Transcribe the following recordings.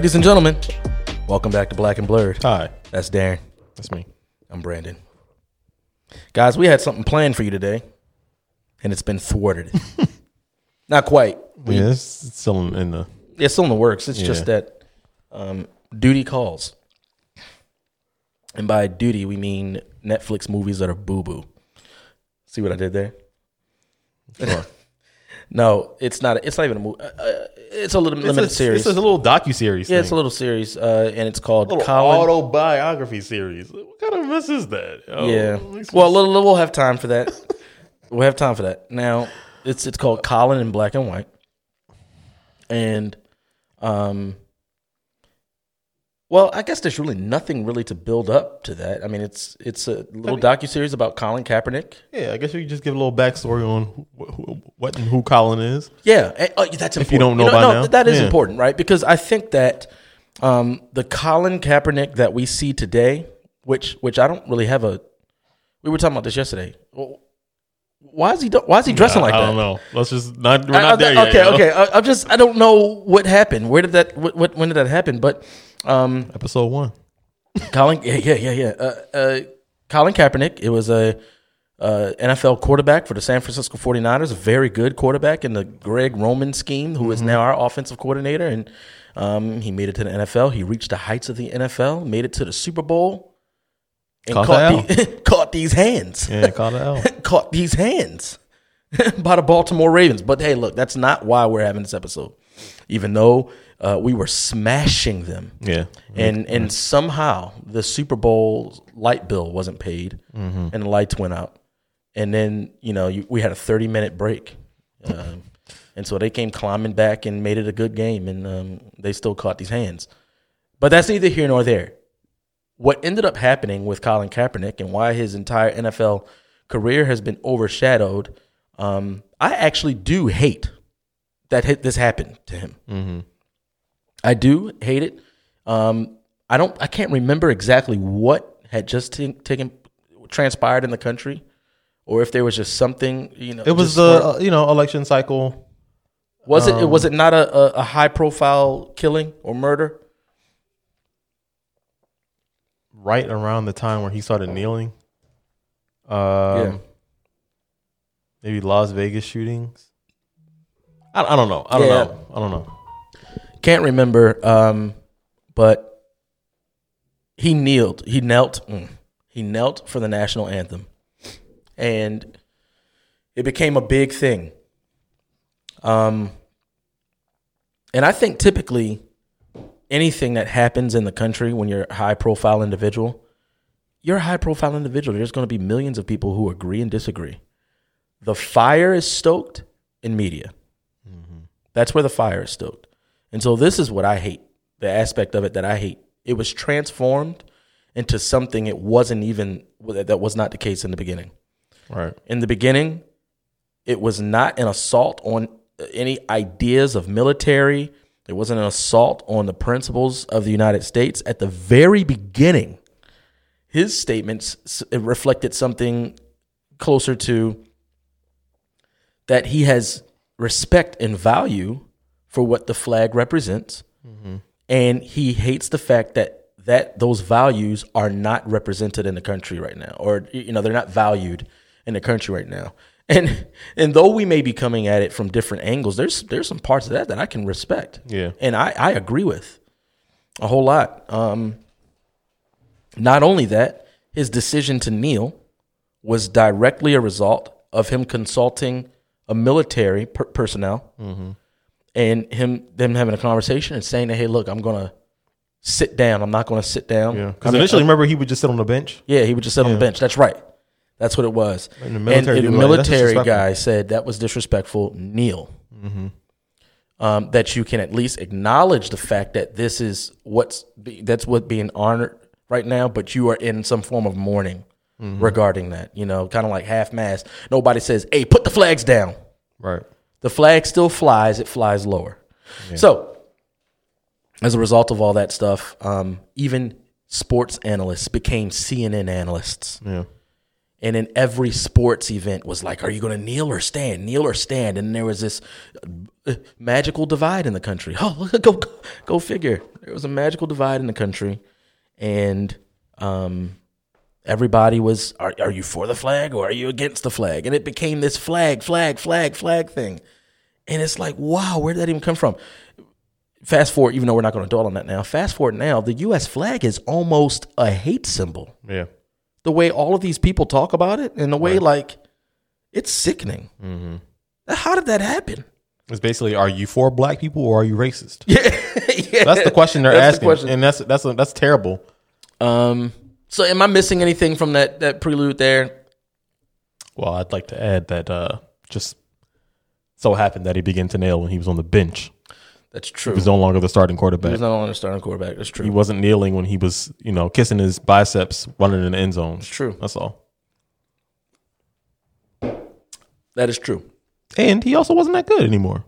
Ladies and gentlemen, welcome back to Black and Blurred. Hi, That's Darren. that's me. I'm Brandon. Guys, we had something planned for you today, and it's been thwarted. Not quite. We, yeah, it's, it's still in, in the. It's still in the works. It's just Yeah. that um, duty calls. And by duty, we mean Netflix movies that are boo boo. See what I did there? Sure. No, it's not. It's not even a movie. Uh, uh, it's a little it's, limited a, series. it's a little docu series. yeah, it's a little series, uh, and it's called Colin. autobiography series. What kind of mess is that? Oh, Yeah. Well, we'll, we'll have time for that. we'll have time for that. Now, it's it's called Colin in Black and White, and um, well, I guess there's really nothing really to build up to that. I mean, it's it's a little docu series about Colin Kaepernick. yeah, I guess we could just give a little backstory on who, who, what and who Colin is. Yeah, eh, oh, that's important. you don't know by now? that is Yeah. important, right? Because I think that um, the Colin Kaepernick that we see today, which which I don't really have a, we were talking about this yesterday. Well, Why is he Why is he dressing like I that? I don't know. Let's just not. We're I- not I- there yet. okay, you know? okay. I, I'm just I don't know what happened. Where did that? What, what when did that happen? But um, Episode one. Colin, yeah, yeah, yeah, yeah. Uh, uh, Colin Kaepernick. It was a uh, NFL quarterback for the San Francisco 49ers, a very good quarterback in the Greg Roman scheme, who Mm-hmm. is now our offensive coordinator. And um, he made it to the NFL. He reached the heights of the NFL, made it to the Super Bowl, and Caught caught, the caught these hands. Yeah, it out. caught these hands by the Baltimore Ravens. But hey, look, that's not why we're having this episode. Even though uh, we were smashing them, Yeah, and and somehow the Super Bowl light bill wasn't paid, and the lights went out, and then you know you, we had a thirty minute break, um, and so they came climbing back and made it a good game, and um, they still caught these hands. But that's neither here nor there. What ended up happening with Colin Kaepernick and why his entire NFL career has been overshadowed, um, I actually do hate that this happened to him. I do hate it. Um, I don't. I can't remember exactly what had just t- taken transpired in the country, or if there was just something. You know, it was the uh, you know election cycle. was it? Was it not a, a, a high profile killing or murder? right around the time where he started kneeling. Um, Yeah. Maybe Las Vegas shootings. I, I don't know. I don't Yeah. know. I don't know. Can't remember. Um, but he kneeled. He knelt. mm, he knelt for the national anthem, and it became a big thing. Um, and I think typically anything that happens in the country when you're a high profile individual, you're a high profile individual. There's going to be millions of people who agree and disagree. The fire is stoked in media. That's where the fire is stoked. And so this is what I hate. The aspect of it that I hate. It was transformed into something it wasn't even that was not the case in the beginning. Right. In the beginning, it was not an assault on any ideas of military. It wasn't an assault on the principles of the United States. At the very beginning, his statements reflected something closer to that he has respect and value for what the flag represents, and he hates the fact that that those values are not represented in the country right now, or you know they're not valued in the country right now. And and though we may be coming at it from different angles, there's there's some parts of that that I can respect, Yeah. and I I agree with a whole lot. Um, not only that, his decision to kneel was directly a result of him consulting a military per- personnel and him them having a conversation and saying that hey look i'm gonna sit down. I'm not gonna sit down. Yeah. I Because mean, initially, remember, he would just sit on the bench. yeah he would just sit on the bench. That's right. That's what it was. And the military and the dude was like, "That's military disrespectful." guy said that was disrespectful kneel um, that you can at least acknowledge the fact that this is what's be, that's what being honored right now but you are in some form of mourning regarding that you know kind of like half mast nobody says hey put the flags down. Right. The flag still flies, it flies lower. So, as a result of all that stuff, um, even sports analysts became CNN analysts. Yeah. And in every sports event was like, are you going to kneel or stand? Kneel or stand? And there was this uh, magical divide in the country. Oh, go, go, go figure. There was a magical divide in the country. And um, everybody was, are, are you for the flag or are you against the flag? And it became this flag, flag, flag, flag thing. And it's like, wow, where did that even come from? Fast forward, even though we're not going to dwell on that now, fast forward now, the US flag is almost a hate symbol. Yeah. The way all of these people talk about it and the way, like, it's sickening. How did that happen? It's basically, are you for black people or are you racist? Yeah. yeah. That's the question they're That's the asking, question. and that's that's that's terrible. Um, so am I missing anything from that, that prelude there? Well, I'd like to add that uh, just so happened that he began to nail when he was on the bench. That's true. He was no longer the starting quarterback. He was no longer the starting quarterback. That's true. He wasn't kneeling when he was, you know, kissing his biceps, running in the end zone. It's true. That's all. That is true. And he also wasn't that good anymore.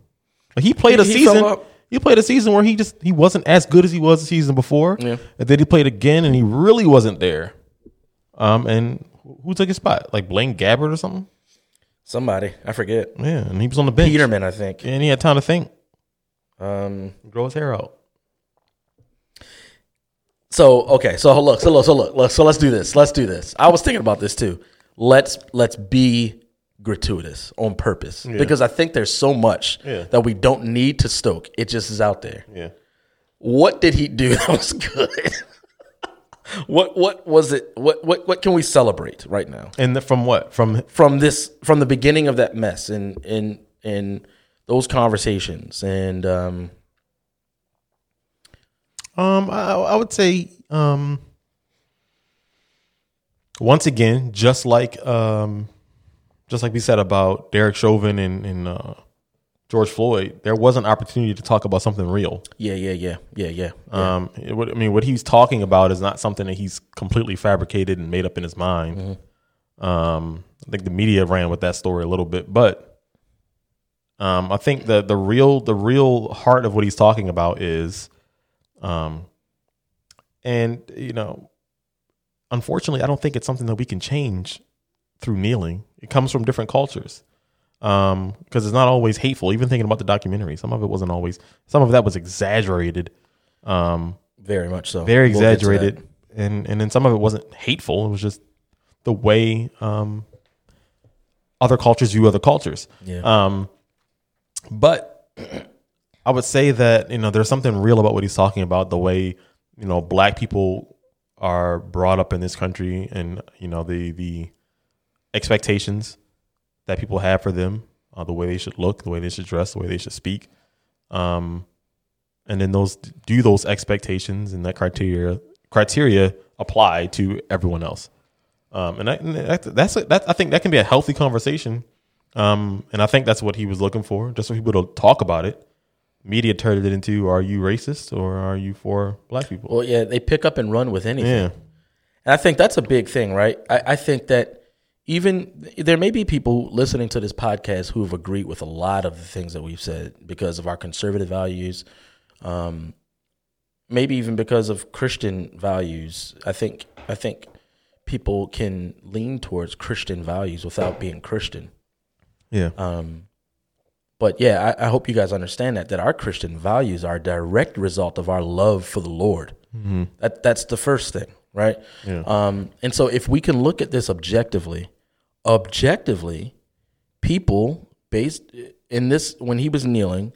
Like, he played a He- he fell season. He played a season where he just he wasn't as good as he was the season before. Yeah. And then he played again, and he really wasn't there. Um, and who took his spot? Like Blaine Gabbert or something? Somebody, I forget. Yeah, and he was on the bench. Peterman, I think. and he had time to think, Um, grow his hair out. So okay, so look, so look, so look, look, so let's do this. Let's do this. I was thinking about this too. Let's let's be gratuitous on purpose because I think there's so much Yeah. that we don't need to stoke. It just is out there. Yeah. What did he do that was good? what what was it? What what what can we celebrate right now And the, from what? From from this from the beginning of that mess and in in those conversations and um Um, I, I would say, um, once again, just like, um, just like we said about Derek Chauvin and, and uh, George Floyd, there was an opportunity to talk about something real. yeah yeah yeah yeah yeah Um, it would- I mean, what he's talking about is not something that he's completely fabricated and made up in his mind. Um, I think the media ran with that story a little bit, but um, I think the the real the real heart of what he's talking about is, um, and you know, unfortunately, I don't think it's something that we can change through kneeling. It comes from different cultures. Um, because it's not always hateful. Even thinking about the documentary, some of it wasn't always. Some of that was exaggerated. Um, very much so very We'll get to that. exaggerated, and and then some of it wasn't hateful. It was just the way um, other cultures view other cultures. Yeah. Um, but I would say that you know there's something real about what he's talking about. The way you know black people are brought up in this country, and you know the the expectations that people have for them, uh, the way they should look, the way they should dress, the way they should speak. Um, and then those do those expectations and that criteria criteria apply to everyone else. Um, and, that, and that, that's a, that. I think that can be a healthy conversation. Um, and I think that's what he was looking for, just for people to talk about it. Media turned it into: Are you racist or are you for black people? Well, yeah, they pick up and run with anything. yeah, And I think that's a big thing, right? I, I think that even there may be people listening to this podcast who have agreed with a lot of the things that we've said because of our conservative values, um, maybe even because of Christian values. I think I think people can lean towards Christian values without being Christian. yeah, Um, but yeah, I, I hope you guys understand that that our Christian values are a direct result of our love for the Lord. That that's the first thing, right? Yeah. Um, and so if we can look at this objectively, objectively, people based in this when he was kneeling,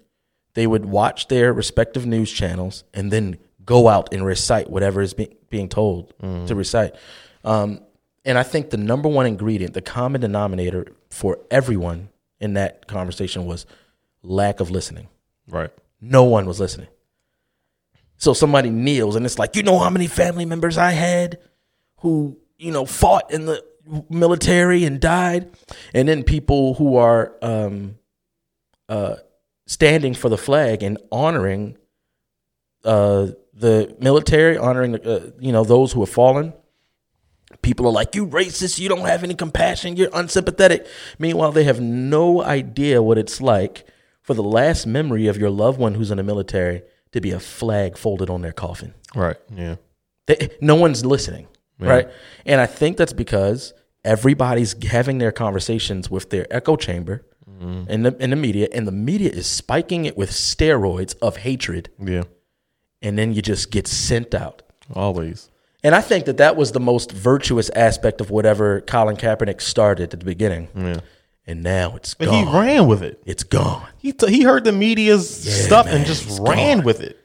they would watch their respective news channels and then go out and recite whatever is be, being told to recite. Um, and I think the number one ingredient, the common denominator for everyone in that conversation was lack of listening. right. No one was listening. So somebody kneels and it's like, you know how many family members I had who, you know, fought in the military and died? And then people who are um, uh, standing for the flag and honoring uh, the military, honoring, uh, you know, those who have fallen. People are like, you racist, you don't have any compassion, you're unsympathetic. Meanwhile, they have no idea what it's like for the last memory of your loved one who's in the military to be a flag folded on their coffin. Right. Yeah. They, no one's listening, right? And I think that's because everybody's having their conversations with their echo chamber mm-hmm. in the in the media, and the media is spiking it with steroids of hatred, Yeah. and then you just get sent out. Always. And I think that that was the most virtuous aspect of whatever Colin Kaepernick started at the beginning. Yeah. And now it's But gone. he ran with it. it's gone. He t- he heard the media's stuff man, and just ran gone. with it.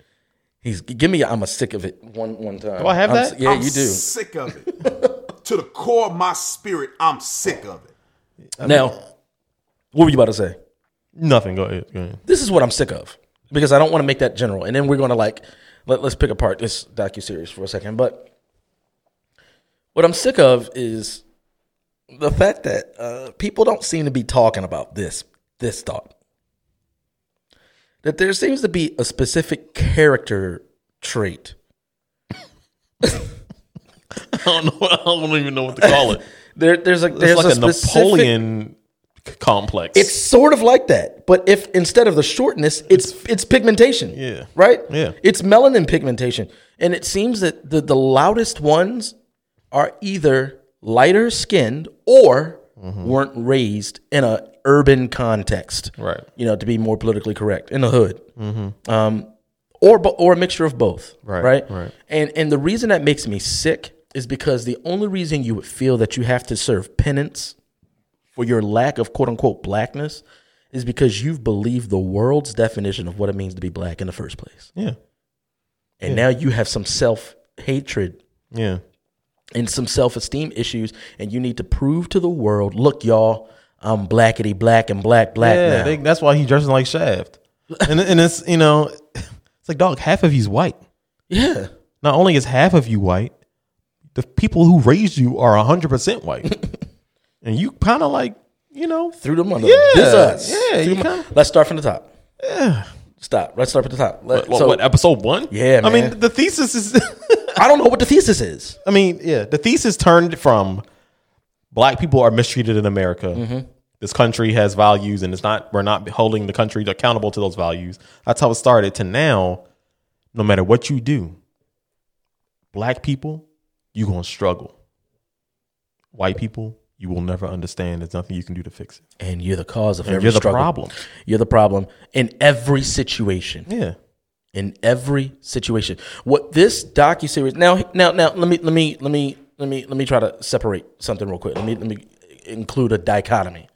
He's give me. I'm a sick of it. One one time. Do I have I'm that? Yeah, I'm you do. sick of it. to the core of my spirit, I'm sick of it. now, what were you about to say? Nothing. Go ahead. Go ahead. This is what I'm sick of because I don't want to make that general. And then we're going to like let, let's pick apart this docu series for a second. But what I'm sick of is the fact that uh, people don't seem to be talking about this this thought that there seems to be a specific character trait I don't know. I don't even know what to call it. there, there's a It's there's like a, a, Napoleon complex. It's sort of like that, but if instead of the shortness, it's it's pigmentation. Yeah. Right. Yeah. It's melanin pigmentation, and it seems that the the loudest ones are either lighter skinned or Mm-hmm. weren't raised in a urban context. Right. Mm-hmm. You know, to be more politically correct, in the hood. Um, or or a mixture of both. Right, Right. right. And and the reason that makes me sick is because the only reason you would feel that you have to serve penance for your lack of quote unquote blackness is because you've believed the world's definition of what it means to be black in the first place. yeah. And now you have some self hatred Yeah. And some self esteem issues, and you need to prove to the world, look, y'all, I'm blackety black and black black Yeah. They, that's why he's dressing like Shaft. and and it's you know, it's like dog. Half of you's white. yeah. Not only is half of you white, the people who raised you are hundred percent white, and you kind of like you know. Through the mother. Yeah, This us. yeah, you kinda- Let's start from the top. Yeah. Stop. Let's start from the top. Let- What, so, what episode one? Yeah, I mean the thesis is. I don't know what the thesis is. I mean, yeah, the thesis turned from black people are mistreated in America. Mm-hmm. This country has values, and it's not. We're not holding the country accountable to those values. That's how it started. To now, no matter what you do, black people, you gonna struggle. White people, you will never understand. There's nothing you can do to fix it. And you're the cause of And every you're the struggle. problem. You're the problem in every situation. Yeah, in every situation. What this docu series now now now let me let me let me let me let me try to separate something real quick. Let me let me include a dichotomy.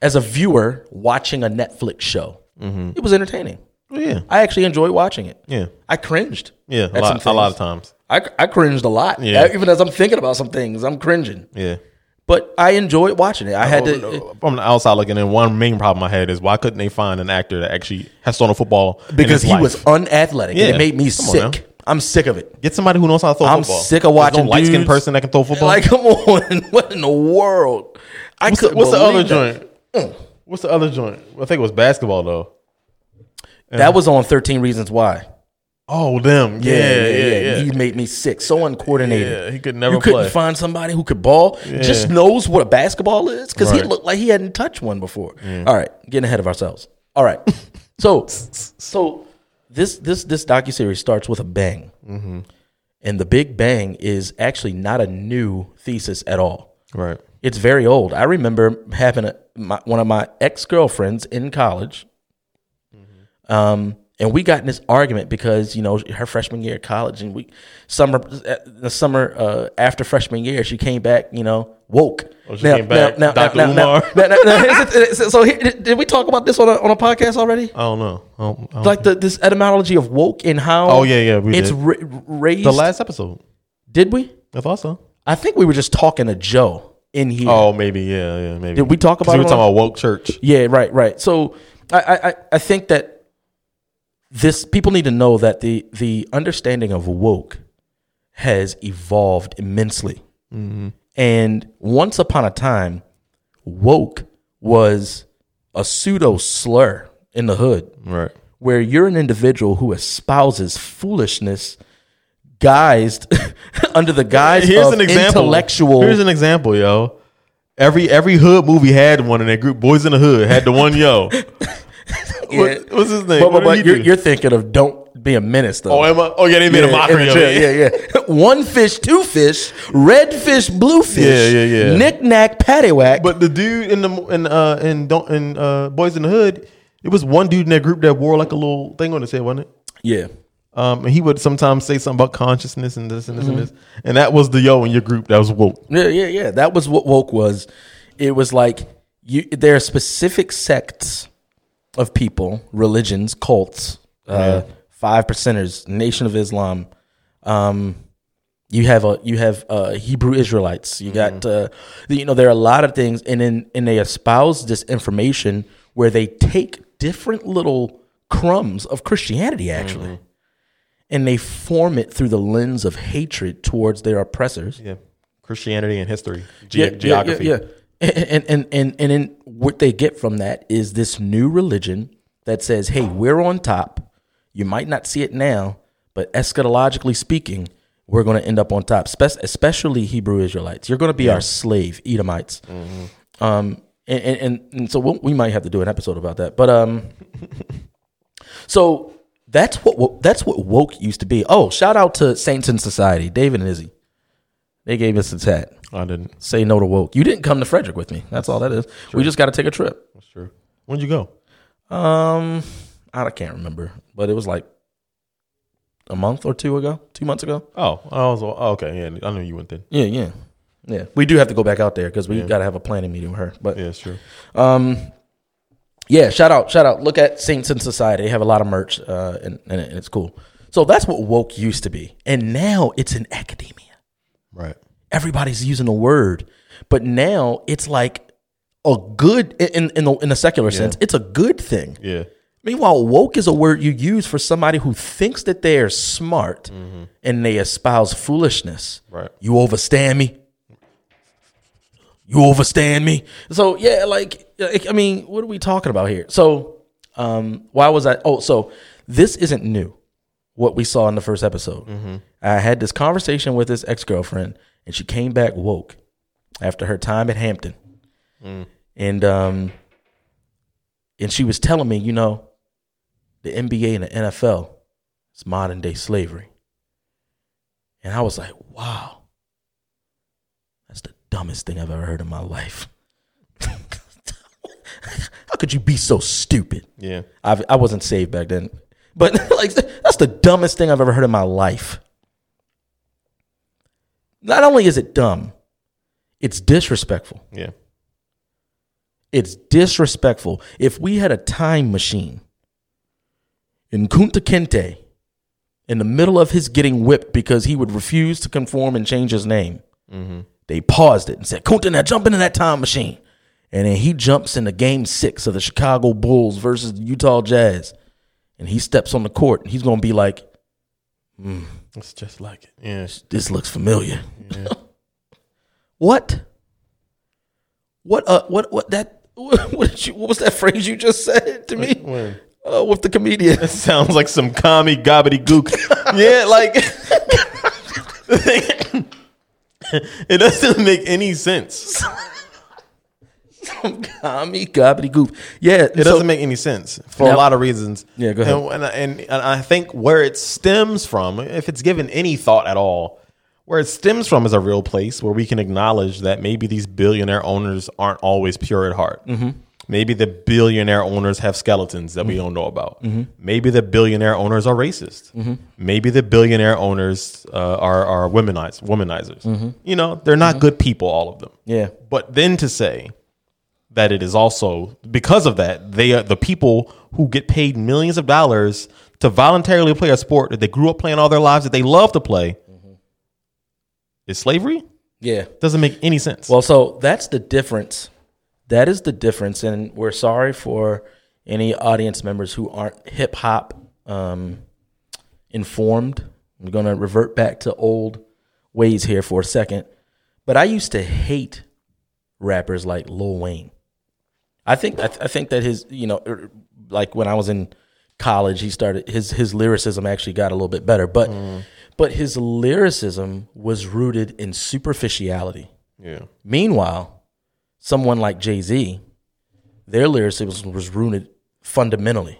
As a viewer watching a Netflix show, mm-hmm. it was entertaining. Oh, yeah, I actually enjoyed watching it. yeah, I cringed. yeah. A lot, a lot of times. I, I cringed a lot. Yeah. Even as I'm thinking about some things, I'm cringing. Yeah. But I enjoyed watching it. I had to. no. Uh, from the outside looking in, one main problem I had is why couldn't they find an actor that actually has thrown a football because he life? was unathletic. Yeah. And it made me Come sick. I'm sick of it. Get somebody who knows how to throw I'm football. sick of watching no light skinned person that can throw football. Like, come on, what in the world? I what's the, what's the other that. joint? What's the other joint? I think it was basketball though. That was on 13 Reasons Why. Oh, them. Yeah, yeah, yeah. He made me sick. So uncoordinated. Yeah, he could never You couldn't find somebody who could ball. Just knows what a basketball is because he looked like he hadn't touched one before. All right, getting ahead of ourselves. All right, so so this this this docu series starts with a bang, Mm-hmm. and the big bang is actually not a new thesis at all. Right. It's very old. I remember having a, my, one of my ex girlfriends in college, um, and we got in this argument because you know her freshman year at college, and we summer the summer uh, after freshman year, she came back, you know, woke. Oh, she came back, Dr. now, Umar? now, now, now, is it- is it- so here, did we talk about this on a, on a podcast already? I don't know. I don't, I don't- Like the this etymology of woke and how? Oh, yeah, yeah, we it's did. ra- raised. the last episode. did we? I thought so. I think we were just talking to Joe in here. Oh, maybe. Yeah, yeah, maybe. Did we talk about We were talking about woke church. Yeah, right, right. So I, I- I think that this people need to know that the the understanding of woke has evolved immensely. Mm-hmm. And once upon a time, woke was a pseudo slur in the hood, Right. where you're an individual who espouses foolishness guised under the guise Here's of an example. intellectual. Here's an example, yo. Every every hood movie had one in that group. Boys in the Hood had the one yo. Yeah. What- what's his name? But, but, but he you're, you're thinking of don't be a menace though. Oh, am I? Oh, yeah, they made a mockery of the it. Yeah, yeah. One fish, two fish, red fish, blue fish. Yeah, yeah, yeah. Knick knack, paddywhack. But the dude in the in uh in don't in uh Boys in the Hood, it was one dude in that group that wore like a little thing on his head, wasn't it? yeah, Um, and he would sometimes say something about consciousness and this and this Mm-hmm. and this, and that was the yo in your group that was woke. yeah, yeah, yeah. That was what woke was. It was like you. There are specific sects of people, religions, cults, uh, five percenters, Nation of Islam. Um, you have a you have uh, Hebrew Israelites. You got uh, you know there are a lot of things, and then and they espouse this information where they take different little crumbs of Christianity actually, and they form it through the lens of hatred towards their oppressors. Yeah, Christianity and history, Ge- yeah, geography. Yeah, yeah. And, and and and then what they get from that is this new religion that says, "Hey, we're on top. You might not see it now, but eschatologically speaking, we're going to end up on top. Spe- especially Hebrew Israelites. You're going to be our slave, Edomites. Um, and, and, and, so we'll, we might have to do an episode about that. But um, so that's what that's what woke used to be. Oh, shout out to Saints in Society, David and Izzy. They gave us a hat I didn't. say no to woke. You didn't come to Frederick with me. That's all that is. We just got to take a trip. That's true. When'd you go? Um, I can't remember, but it was like a month or two ago, two months ago. Oh, I was. Oh, okay, yeah, I knew you went then. Yeah, yeah, yeah. We do have to go back out there because we got to have a planning meeting with her. But Yeah, it's true. um, yeah, shout out, shout out. Look at Saints in Society. They have a lot of merch, uh, and, and and it's cool. So that's what woke used to be, and now it's in academia. Right. Everybody's using the word, but now it's like a good in in the, in the secular sense. It's a good thing. Yeah. Meanwhile, woke is a word you use for somebody who thinks that they are smart and they espouse foolishness. Right. You overstand me. You overstand me. So yeah, like like, I mean, what are we talking about here? So um why was I oh so this isn't new what we saw in the first episode. I had this conversation with this ex-girlfriend and she came back woke after her time at Hampton. And um and she was telling me, you know, the NBA and the NFL is modern day slavery. And I was like, wow. That's the dumbest thing I've ever heard in my life. How could you be so stupid? Yeah. I I wasn't saved back then, but like that's the dumbest thing I've ever heard in my life. Not only is it dumb, it's disrespectful. Yeah. It's disrespectful. If we had a time machine in Kunta Kinte in the middle of his getting whipped because he would refuse to conform and change his name, mm-hmm. they paused it and said, Kunta, now jump into that time machine. And then he jumps into game six of the Chicago Bulls versus the Utah Jazz. And he steps on the court and he's going to be like, It's just like it. Yeah. this looks familiar. what? What? Uh, what? What? That? What, did you, what was that phrase you just said to me? When? Uh, with the comedian. It sounds like some commie gobbledygook. yeah, like it doesn't make any sense. Tommy gobbledygook. Yeah, It doesn't make any sense for Now- a lot of reasons. Yeah, go ahead. And, and, and I think where it stems from, if it's given any thought at all, where it stems from is a real place where we can acknowledge that maybe these billionaire owners aren't always pure at heart. Mm-hmm. Maybe the billionaire owners have skeletons that we don't know about. Mm-hmm. Maybe the billionaire owners are racist. Maybe the billionaire owners uh, are are womanize, womanizers. Mm-hmm. You know, they're not good people, all of them. Yeah. But then to say that it is also because of that they are the people who get paid millions of dollars to voluntarily play a sport that they grew up playing all their lives that they love to play is slavery Yeah. doesn't make any sense Well, so that's the difference. That is the difference, and we're sorry for any audience members who aren't hip hop um, informed. I'm going to revert back to old ways here for a second. But I used to hate rappers like Lil Wayne. I think I, th- I think that his you know er, like when I was in college, he started his his lyricism actually got a little bit better, but but his lyricism was rooted in superficiality. yeah Meanwhile, someone like Jay Z, their lyricism was, was rooted fundamentally.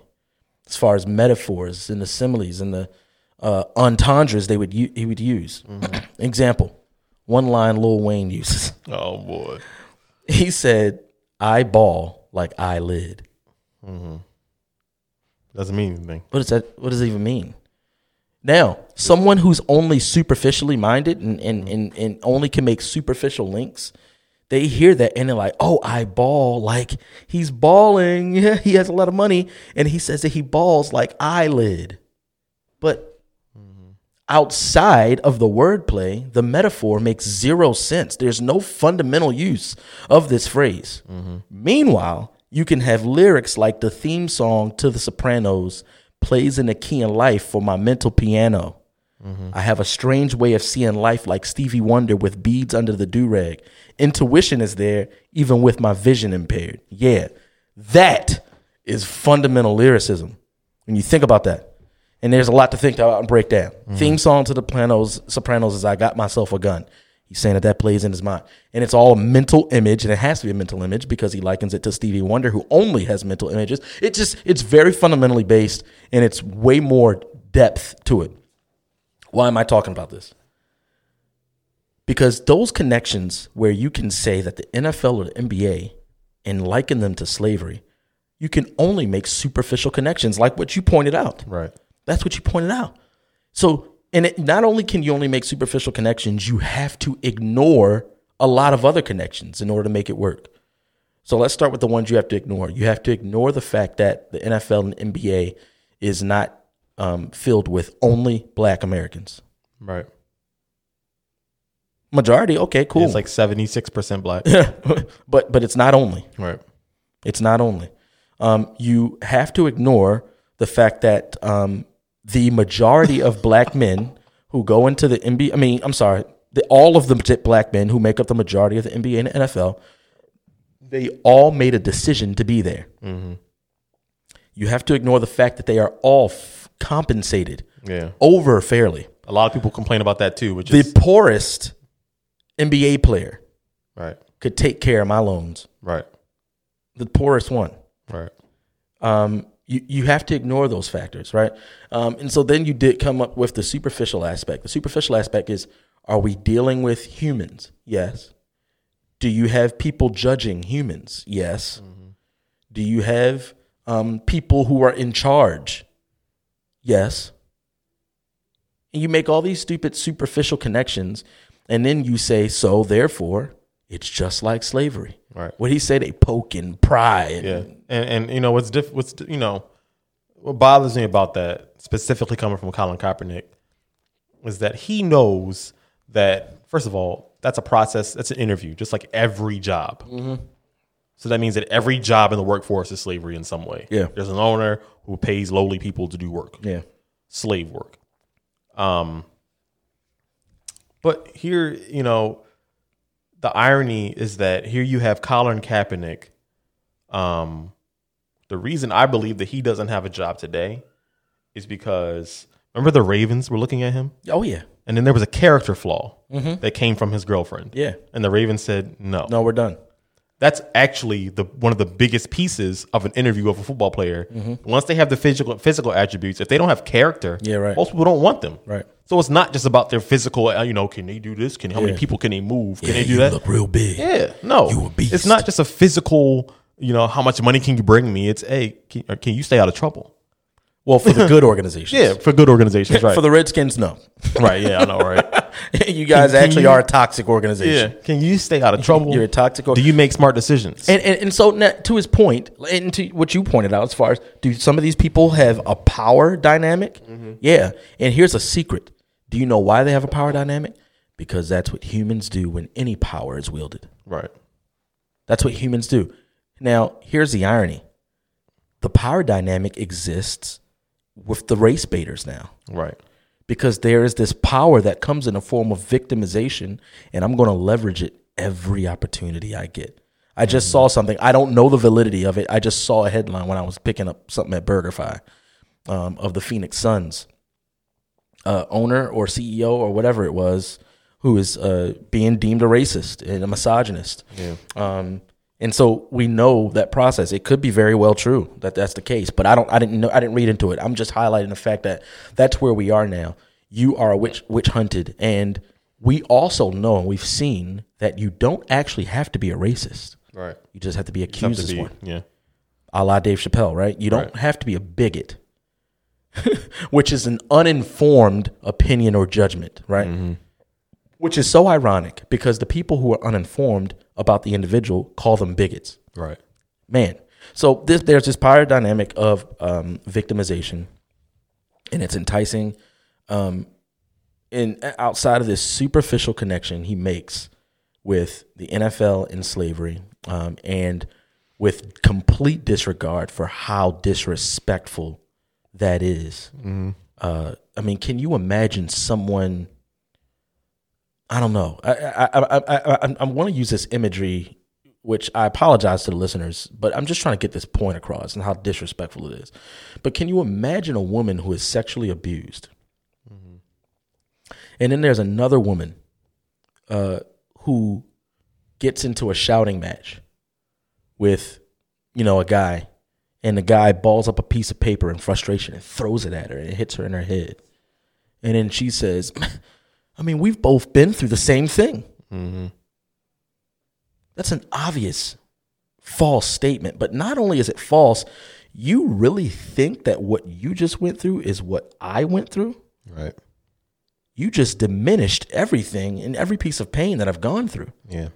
as far as metaphors and the similes and the uh, entendres they would u- he would use. Example, one line Lil Wayne uses. Oh boy. He said, "I ball like eyelid." Mm-hmm. Doesn't mean anything. What does that? What does it even mean? Now, someone who's only superficially minded and, and, and, and only can make superficial links, they hear that and they're like, "Oh, I ball like he's balling. he has a lot of money, and he says that he balls like eyelid." But outside of the wordplay, the metaphor makes zero sense. There's no fundamental use of this phrase. Meanwhile, you can have lyrics like the theme song to The Sopranos plays in the key in life for my mental piano. I have a strange way of seeing life like Stevie Wonder with beads under the do rag. Intuition is there, even with my vision impaired. Yeah, that is fundamental lyricism. When you think about that, and there's a lot to think about and break down. Mm-hmm. Theme song to the Sopranos, Sopranos is "I Got Myself a Gun." He's saying that that plays in his mind, and it's all a mental image, and it has to be a mental image because he likens it to Stevie Wonder, who only has mental images. It just it's very fundamentally based, and it's way more depth to it. Why am I talking about this? Because those connections where you can say that the NFL or the NBA and liken them to slavery, you can only make superficial connections, like what you pointed out. Right. That's what you pointed out. So, and it, not only can you only make superficial connections, you have to ignore a lot of other connections in order to make it work. So let's start with the ones you have to ignore. You have to ignore the fact that the NFL and NBA is not um, filled with only Black Americans. Right. Majority, okay, cool. It's like seventy six percent black. but but it's not only. right. It's not only. Um, you have to ignore the fact that um, the majority of black men who go into the NBA, I mean, I'm sorry, the, all of the black men who make up the majority of the NBA and the NFL, they all made a decision to be there. You have to ignore the fact that they are all f- compensated Yeah. over fairly. A lot of people complain about that too, which The is poorest NBA player right. could take care of my loans. Right. The poorest one. Right. um, you, you have to ignore those factors, right? Um, and so then you did come up with the superficial aspect. The superficial aspect is are we dealing with humans? Yes. Do you have people judging humans? Yes. Do you have um, people who are in charge? Yes. And you make all these stupid superficial connections, and then you say, so therefore, it's just like slavery. Right. What he say? They poke and pry. And, Yeah, and and you know what's diff- what's you know what bothers me about that specifically coming from Colin Kaepernick is that he knows that first of all that's a process that's an interview just like every job. So that means that every job in the workforce is slavery in some way. Yeah. there's an owner who pays lowly people to do work, Yeah. slave work. Um, but here you know the irony is that here you have Colin Kaepernick. Um, the reason I believe that he doesn't have a job today is because remember the Ravens were looking at him, Oh yeah. and then there was a character flaw that came from his girlfriend. Yeah. and the Ravens said no. No, we're done. That's actually the one of the biggest pieces of an interview of a football player. Once they have the physical physical attributes, if they don't have character, Yeah, right. most people don't want them. Right. So it's not just about their physical. uh, You know, can they do this? Can how many people can they move? Can they do you that? look real big. Yeah, no. You a beast. It's not just a physical, you know, how much money can you bring me? It's, hey, can, can you stay out of trouble? Well, for the good organizations. Yeah, for good organizations, right? For the Redskins, no. right, yeah, I know, right? you guys Can- can actually you- are a toxic organization. yeah. Can you stay out of trouble? You're a toxic or- Do you make smart decisions? And, and and so now, to his point, and to what you pointed out, as far as do some of these people have a power dynamic? Yeah. And here's a secret: Do you know why they have a power dynamic? Because that's what humans do when any power is wielded. right. That's what humans do. Now, here's the irony: the power dynamic exists with the race baiters now. Right. because there is this power that comes in a form of victimization and i'm going to leverage it every opportunity i get i just saw something i don't know the validity of it i just saw a headline when i was picking up something at burgerfi um, of the phoenix suns uh, owner or ceo or whatever it was who is uh, being deemed a racist and a misogynist Yeah. um, And so we know that process. It could be very well true that that's the case, but I don't. I didn't know. I didn't read into it. I'm just highlighting the fact that that's where we are now. You are a witch witch hunted, and we also know and we've seen that you don't actually have to be a racist. Right. You just have to be accused to as be- one, Yeah. a la Dave Chappelle, right? You don't Right. have to be a bigot, which is an uninformed opinion or judgment, right? Mm-hmm. Which is so ironic because the people who are uninformed about the individual call them bigots. Right. Man, so this, there's this power dynamic of um, victimization, and it's enticing. Um, and outside of this superficial connection he makes with the NFL and slavery, um, and with complete disregard for how disrespectful that is. Uh, I mean, can you imagine someone? I don't know. I I I I, I, I want to use this imagery, which I apologize to the listeners, but I'm just trying to get this point across and how disrespectful it is. But can you imagine a woman who is sexually abused, and then there's another woman uh, who gets into a shouting match with, you know, a guy, and the guy balls up a piece of paper in frustration and throws it at her, and it hits her in her head, and then she says. I mean, we've both been through the same thing. Mm-hmm. That's an obvious false statement. But not only is it false, you really think that what you just went through is what I went through? Right. You just diminished everything and every piece of pain that I've gone through. Yeah.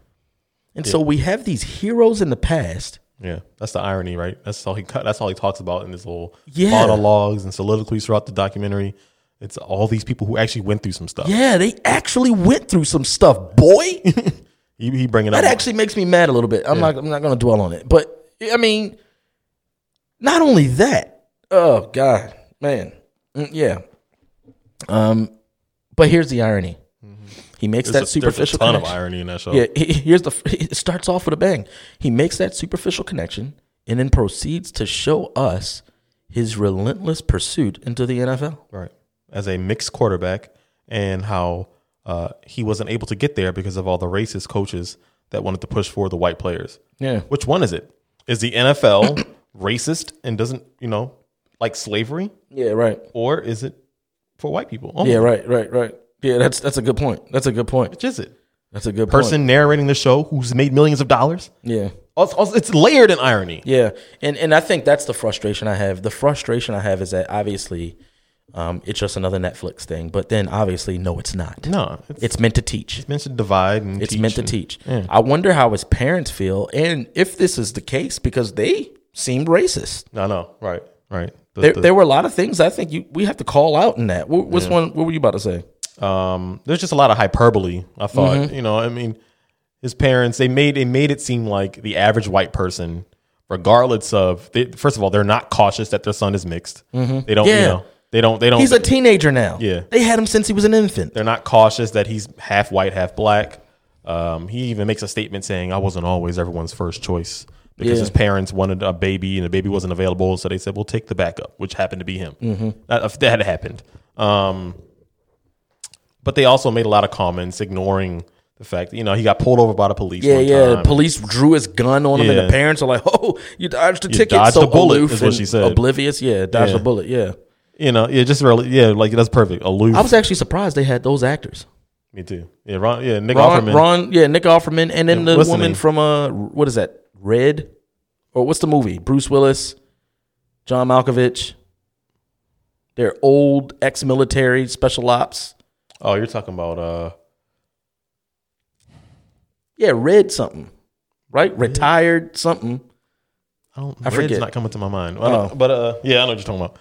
And so we have these heroes in the past. Yeah, that's the irony, right? That's all he. That's all he talks about in his little Yeah. monologues and soliloquies throughout the documentary. It's all these people who actually went through some stuff. Yeah, they actually went through some stuff, boy. He, he bringing it up That actually makes me mad a little bit. I'm not. I'm not going to dwell on it. But I mean, not only that. Oh God, man, Mm, yeah. Um, but here's the irony. He makes there's that a, there's a superficial ton of irony in that show. Yeah, he- here's the. It starts off with a bang. He makes that superficial connection and then proceeds to show us his relentless pursuit into the NFL. Right. As a mixed quarterback, and how uh, he wasn't able to get there because of all the racist coaches that wanted to push for the white players. Yeah. Which one is it? Is the NFL racist and doesn't, you know, like slavery? Yeah. Right. Or is it for white people? only? Yeah. Right. Right. Right. Yeah. That's that's a good point. That's a good point. Which is it? That's a good Person Point. narrating the show who's made millions of dollars? Yeah. Also, also, it's layered in irony. Yeah, and and I think that's the frustration I have. The frustration I have is that obviously, um, it's just another Netflix thing. But then obviously, no, it's not. No, it's, It's meant to teach. It's meant to divide and It's meant to teach. Yeah. I wonder how his parents feel, and if this is the case, because they seemed racist. I know. right, right. The- There, the- there were a lot of things I think you we have to call out in that. What, what's one? What were you about to say? Um, there's just a lot of hyperbole. I thought, Mm-hmm. you know, I mean, his parents they made they made it seem like the average white person, regardless of they, first of all, they're not cautious that their son is mixed. They don't, you Mm-hmm. Yeah. know, they don't, they don't. He's a teenager now. Yeah. they had him since he was an infant. they're not cautious that he's half white, half black. Um, he even makes a statement saying, "I wasn't always everyone's first choice." Because Yeah. his parents wanted a baby and the baby wasn't available, so they said, "We'll take the backup," which happened to be him. Mm-hmm. That, that had happened. Um, but they also made a lot of comments ignoring the fact that you know he got pulled over by the police. Yeah, yeah. time. Police drew his gun on him, and the parents are like, "Oh, you dodged a You ticket." dodged so a bullet, aloof is what she said. Oblivious, yeah, dodged Yeah. a bullet. Yeah, You know, yeah, just really, yeah, like that's perfect. Aloof. I was actually surprised they had those actors. Me too. Yeah, Ron. Yeah, Nick Ron, Offerman. Ron, yeah, Nick Offerman, and then Yeah, the the woman from uh, what is that? Red, or what's the movie? Bruce Willis, John Malkovich. They're old ex-military special ops. Oh, you're talking about uh, Yeah, Red something, right? Retired something. I don't. I forget. not coming to my mind. I Oh. don't- know. But uh, yeah, I know what you're talking about.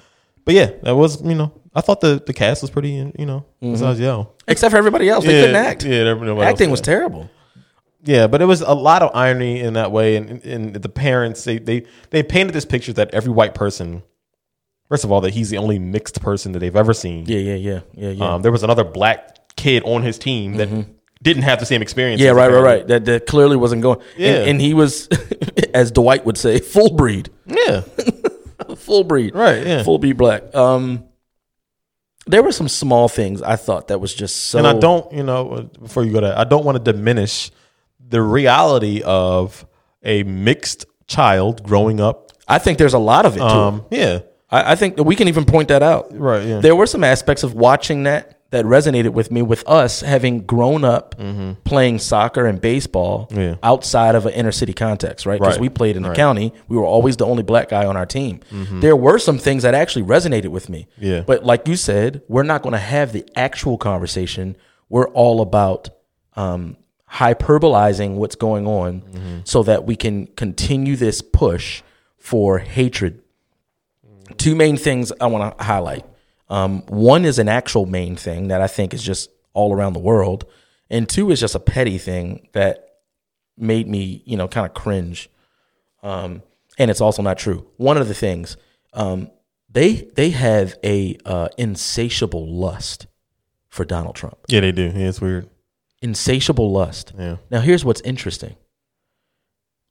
But yeah, that was you know, I thought the the cast was pretty. You know, besides yo, Except for everybody else, Mm-hmm. they yeah, couldn't act. Yeah, everybody else- Acting was terrible. Yeah, but it was a lot of irony in that way, and, and the parents they they they painted this picture that every white person, first of all, that he's the only mixed person that they've ever seen. Yeah, yeah, yeah, yeah, yeah. Um, there was another black kid on his team that didn't have the same experience. Mm-hmm. Yeah, right, right, right. That, that clearly wasn't going. Yeah. And, and he was, as Dwight would say, full breed, Yeah, full breed, Right, yeah. full breed black. Um, there were some small things I thought that was just so. and I don't, you know, before you go to, I don't want to diminish the reality of a mixed child growing up. I think there's a lot of it too. Um, yeah, I, I think that we can even point that out. Right, yeah. There were some aspects of watching that that resonated with me with us having grown up playing soccer and baseball Mm-hmm. Yeah. outside of an inner city context, right? Because Right, we played in the right. county. We were always the only black guy on our team. There were some things that actually resonated with me. Yeah. But like you said, we're not going to have the actual conversation. We're all about um, hyperbolizing what's going on so that we can continue this push for hatred two main things I want to highlight. Um, one is an actual main thing that I think is just all around the world, and two is just a petty thing that made me, you know, kind of cringe. Um, and it's also not true. One of the things um, they they have a uh, insatiable lust for Donald Trump. yeah, they do. Yeah, it's weird. Insatiable lust. Yeah, Now, here's what's interesting.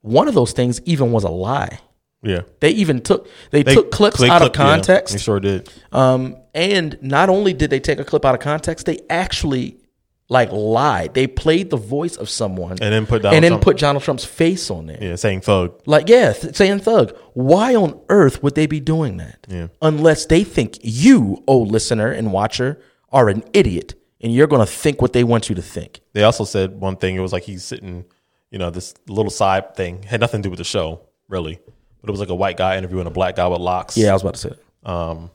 One of those things even was a lie. Yeah. They even took they, They- took clips they out of clipped- yeah, context. they sure did. Um, and not only did they take a clip out of context, they actually like lied. They played the voice of someone And then put Donald and then Trump- put Donald Trump's face on there. Yeah, saying thug. Like, yeah, th- saying thug. Why on earth would they be doing that? Yeah. Unless they think you, oh listener and watcher, are an idiot and you're going to think what they want you to think. They also said one thing. It was like he's sitting, you know, this little side thing had nothing to do with the show, really. But it was like a white guy interviewing a black guy with locks. Yeah, I was about to say it. Um,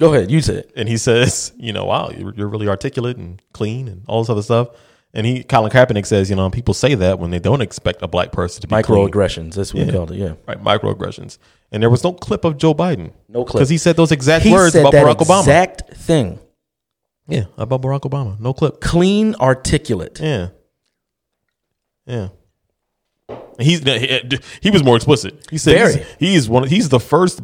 Go ahead, you say it. and he says, you know, wow, you're, you're really articulate and clean and all this other stuff. And he, Colin Kaepernick says, you know, people say that when they don't expect a black person to be clean. Microaggressions. That's what we called it. Yeah. Right, microaggressions. And there was no clip of Joe Biden. No clip. Because he said those exact He words said about Barack Obama. exact thing. Yeah, about Barack Obama. No clip. Clean, articulate. Yeah. Yeah. He's he, he was more explicit. He said Very. he's, he's one. He's the first,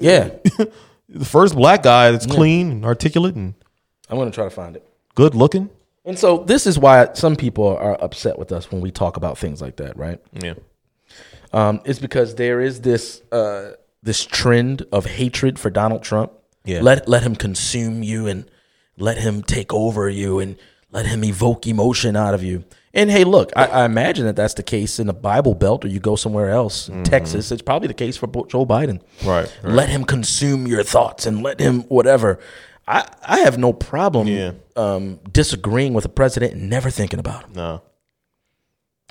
Yeah. the first black guy that's clean and articulate and I'm going to try to find it. good looking. And so this is why some people are upset with us when we talk about things like that, right? Yeah, Um, it's because there is this uh, this trend of hatred for Donald Trump. Yeah. Let let him consume you and let him take over you and let him evoke emotion out of you. And hey, look, I, I imagine that that's the case in the Bible Belt, or you go somewhere else, in Texas. It's probably the case for Joe Biden. Right, right. Let him consume your thoughts and let him whatever. I I have no problem Yeah. um, disagreeing with a president and never thinking about him. no,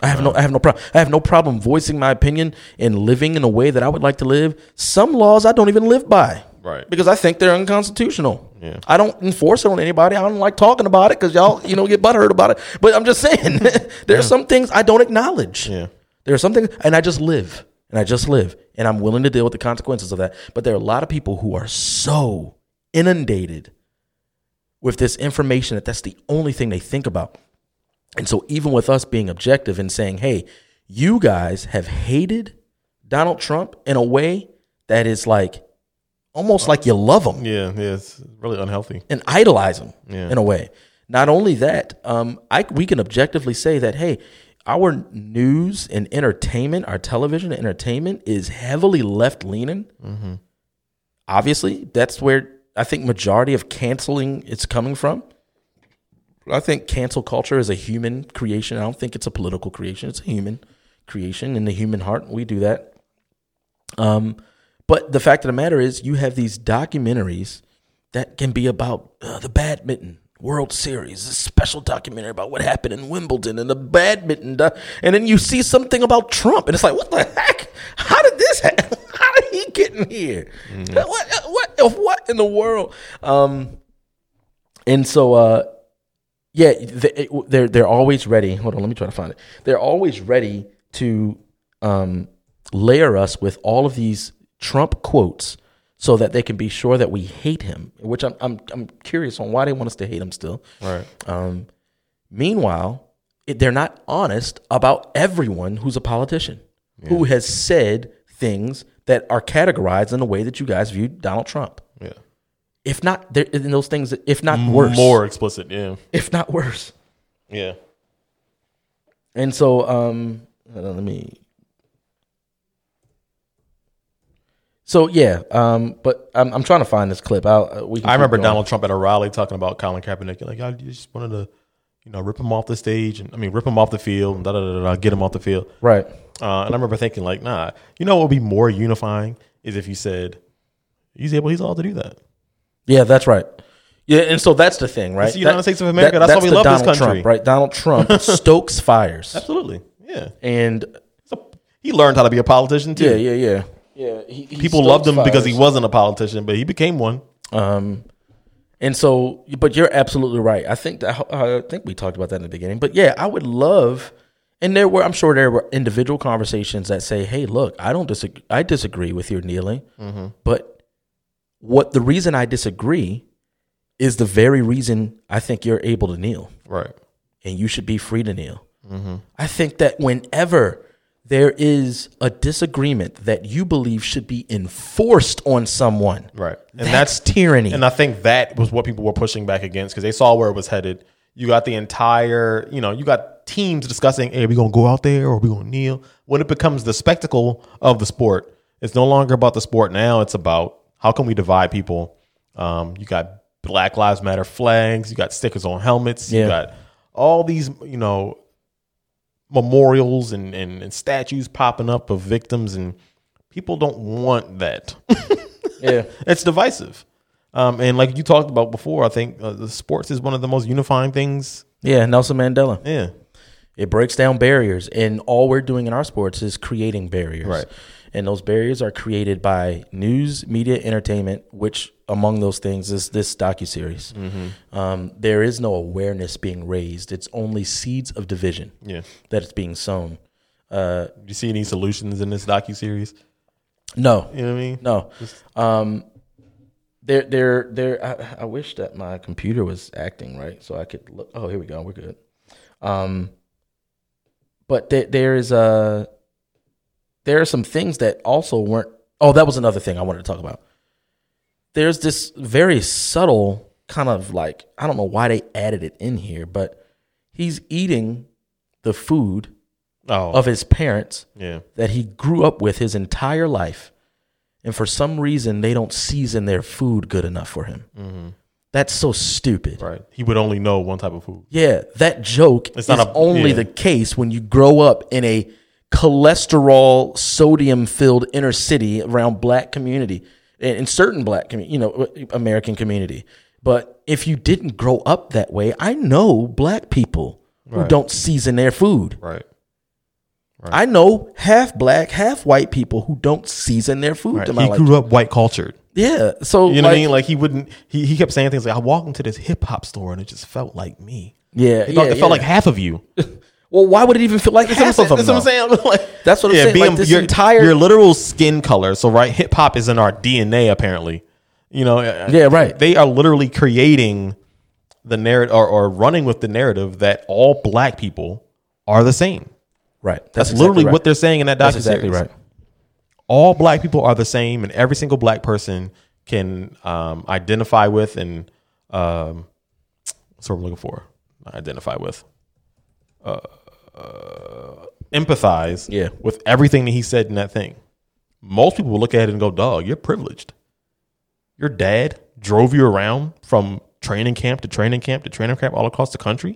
I have no I have no problem. I have no problem voicing my opinion and living in a way that I would like to live. Some laws I don't even live by. Right. Because I think they're unconstitutional. Yeah. I don't enforce it on anybody. I don't like talking about it because y'all, you know, get butthurt about it. But I'm just saying, there are some things I don't acknowledge. Yeah. There are some things, and I just live, and I just live, and I'm willing to deal with the consequences of that. But there are a lot of people who are so inundated with this information that that's the only thing they think about. And so, even with us being objective and saying, hey, you guys have hated Donald Trump in a way that is like almost like you love them. yeah, yeah. It's really unhealthy. and idolize them Yeah. in a way. Not only that, um, I, we can objectively say that, hey, our news and entertainment, our television and entertainment is heavily left leaning. Obviously, that's where I think majority of canceling is coming from. I think cancel culture is a human creation. I don't think it's a political creation. It's a human creation in the human heart. We do that. Um, but the fact of the matter is, you have these documentaries that can be about uh, the badminton World Series, a special documentary about what happened in Wimbledon and the badminton, do- and then you see something about Trump, and it's like, what the heck? How did this happen? How did he get in here? What, what, what in the world? Um, and so, uh, yeah, they, they're they're always ready. Hold on, let me try to find it. They're always ready to um, layer us with all of these Trump quotes so that they can be sure that we hate him. Which I'm I'm I'm curious on why they want us to hate him still. Right. Um, meanwhile, it, they're not honest about everyone who's a politician who has said things that are categorized in the way that you guys view Donald Trump. Yeah. If not, in those things, if not worse, More explicit. Yeah. if not worse. Yeah. And so, um, on, let me. So yeah, um, but I'm I'm trying to find this clip. I'll, uh, we I remember going. Donald Trump at a rally talking about Colin Kaepernick. Like, I just wanted to, you know, rip him off the stage and I mean, rip him off the field and da da da da, get him off the field. Right. Uh, and I remember thinking like, nah, you know what would be more unifying is if you said he's able, he's allowed to do that. Yeah, that's right. Yeah, and so that's the thing, right? the United States of America. That's why we love this country. Trump, right? Donald Trump stokes fires, Absolutely, yeah. and he learned how to be a politician too. yeah, yeah, yeah, yeah. He, he People loved him stokes because he wasn't a politician, but he became one. Um, and so, but you're absolutely right. I think that I think we talked about that in the beginning. But yeah, I would love, and there were I'm sure there were individual conversations that say, "Hey, look, I don't disagree. I disagree with your kneeling, but what the reason I disagree is the very reason I think you're able to kneel, Right. and you should be free to kneel." I think that whenever there is a disagreement that you believe should be enforced on someone, Right. And that's, tyranny. And I think that was what people were pushing back against because they saw where it was headed. You got the entire, you know, you got teams discussing, hey, are we going to go out there or are we going to kneel? When it becomes the spectacle of the sport, it's no longer about the sport now. It's about how can we divide people? Um, you got Black Lives Matter flags, you got stickers on helmets, Yeah. you got all these, you know, memorials and, and, and statues popping up of victims, and people don't want that. yeah. it's divisive. Um, and like you talked about before, I think uh, the sports is one of the most unifying things. Yeah, Nelson Mandela. Yeah, It breaks down barriers, and all we're doing in our sports is creating barriers. Right. And those barriers are created by news, media, entertainment, which among those things is this docu series. Um, there is no awareness being raised; it's only seeds of division yeah. it's being sown. Uh, Do you see any solutions in this docu series? no, You know what I mean? no. Um, there, there, there. I, I wish that my computer was acting right, so I could look. Oh, here we go. We're good. Um, but there, there is a. There are some things that also weren't. Oh, that was another thing I wanted to talk about. There's this very subtle kind of like I don't know why they added it in here, but he's eating the food Oh, of his parents yeah. that he grew up with his entire life, and for some reason they don't season their food good enough for him. Mm-hmm. That's so stupid. Right. He would only know one type of food. Yeah, that joke It's is not a- only yeah. the case when you grow up in a cholesterol, sodium-filled inner city around black community, in in certain black community, you know, American community. But if you didn't grow up that way, I know black people who don't season their food. Right. I know half black, half white people who don't season their food Right. to my He liking. grew up white cultured. Yeah. So You know what I mean? Like he wouldn't. He, he kept saying things like, "I walked into this hip hop store and it just felt like me." yeah, He yeah, it yeah. felt like half of you. well, why would it even feel like half of them? That's what I'm saying. Like, That's what I'm saying. Like, this your, entire- your literal skin color. So right, hip hop is in our DNA apparently. You know. uh, Yeah, right. They are literally creating the narrative or, or running with the narrative that all black people are the same. Right. That's, exactly literally right. what they're saying in that That's documentary. exactly right. All black people are the same, and every single black person can um, identify with and um, what's what I'm looking for? Identify with. Uh, empathize Yeah. with everything that he said in that thing. Most people will look at it and go, "Dog, you're privileged. Your dad drove you around from training camp to training camp to training camp all across the country,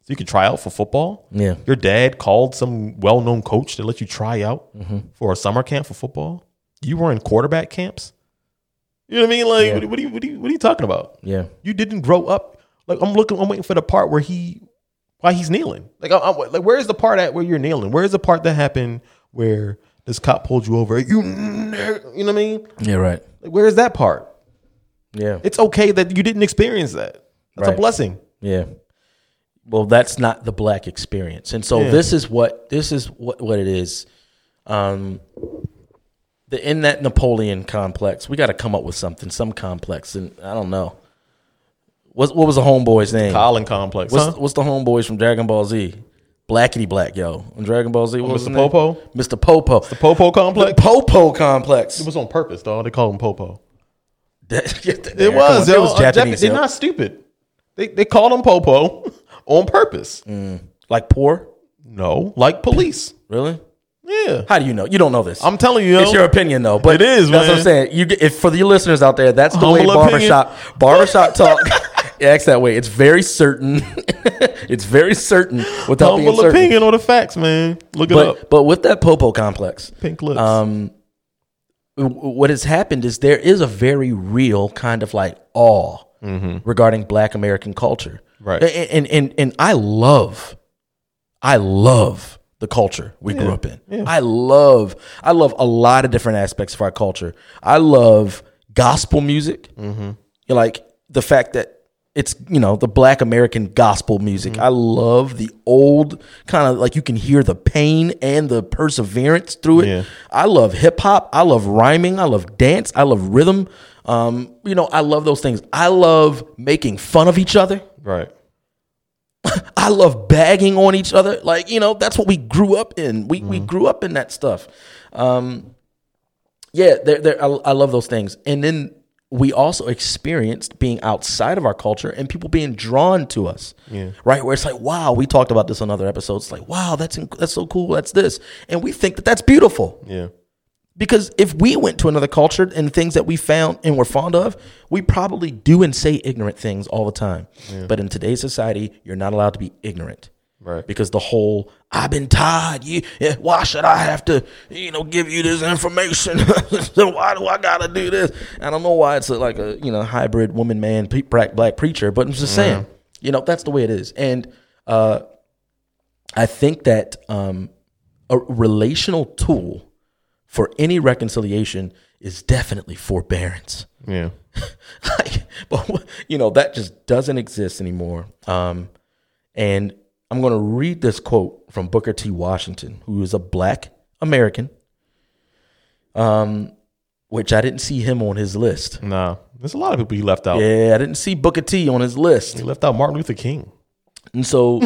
so you could try out for football. Yeah. Your dad called some well-known coach to let you try out Mm-hmm. for a summer camp for football. You were in quarterback camps. You know what I mean? Like, Yeah. what, what, are you, what, are you, what are you talking about? Yeah. You didn't grow up. Like, I'm looking. I'm waiting for the part where he, why he's kneeling. Like, I'm, like, where's the part at where you're kneeling? Where's the part that happened where this cop pulled you over? You, you know what I mean? Yeah. Right. Like, where's that part? Yeah. It's okay that you didn't experience that. That's a blessing. Yeah. Well, that's not the black experience. And so Yeah. this is what this is what, what it is. Um the in that Napoleon complex, we got to come up with something, some complex, and I don't know. What what was the homeboy's name? Colin complex. What's huh? what's the homeboys from Dragon Ball Z? Blackity Black, yo, on Dragon Ball Z. What was Mr. Popo? Mr. Popo. The Popo complex. The Popo complex. It was on purpose, dog. They called him Popo. it It was. It was Uh, Jap- Japanese. They're not stupid. They they called him Popo on purpose. like poor. No, like police. Really? Yeah, How do you know? You don't know this. I'm telling you, yo, It's your opinion, though. But It is, That's what I'm saying. You if for the listeners out there, that's the way Humble barbershop barbershop talk acts that way. It's very certain. it's very certain without being Humble certain. opinion or the facts, man. Look it up. But but with that popo complex, Pink lips. um, what has happened is there is a very real kind of like awe regarding Black American culture, Right. And and and, I love, I love the culture we grew up in. I love, I love a lot of different aspects of our culture. I love gospel music. Mm-hmm. Like the fact that it's you know the black american gospel music i love the old kind of like you can hear the pain and the perseverance through it Yeah. i love hip-hop i love rhyming i love dance i love rhythm um, you know i love those things i love making fun of each other right. I love bagging on each other. Like, you know, that's what we grew up in. We we grew up in that stuff. Um, yeah, they're, they're, I, I love those things. And then we also experienced being outside of our culture and people being drawn to us. Yeah. Right? Where it's like, wow, we talked about this on other episodes. Like, wow, that's inc- that's so cool. That's this. And we think that that's beautiful. Yeah. Because if we went to another culture and things that we found and were fond of, we probably do and say ignorant things all the time. But in today's society, you're not allowed to be ignorant. Right. Because the whole I've been tied. You, eh, why should I have to, you know, give you this information? so why do I gotta do this? I don't know why it's a, like a you know hybrid woman man black black preacher, but I'm just saying, you know, that's the way it is. And uh, I think that um, a relational tool for any reconciliation is definitely forbearance. Yeah. like, but you know that just doesn't exist anymore. Um, and I'm going to read this quote from Booker T. Washington, who is a Black American. Um, which I didn't see him on his list. Nah. There's a lot of people he left out. Yeah, I didn't see Booker T. on his list. He left out Martin Luther King. And so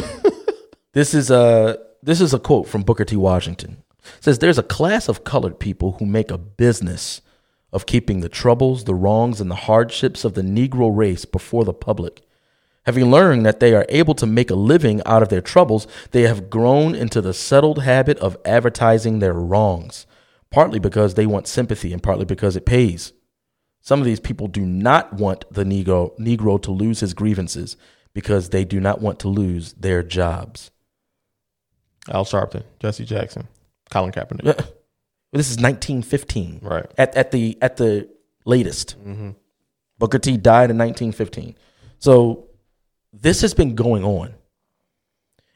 this is a this is a quote from Booker T. Washington. It says there's a class of colored people who make a business of keeping the troubles, the wrongs, and the hardships of the Negro race before the public. Having learned that they are able to make a living out of their troubles, they have grown into the settled habit of advertising their wrongs, partly because they want sympathy and partly because it pays. Some of these people do not want the Negro, Negro to lose his grievances because they do not want to lose their jobs. Al Sharpton, Jesse Jackson, Colin Kaepernick. This is 1915. Right. At, at the at the latest. Mm-hmm. Booker T died in 1915. So this has been going on.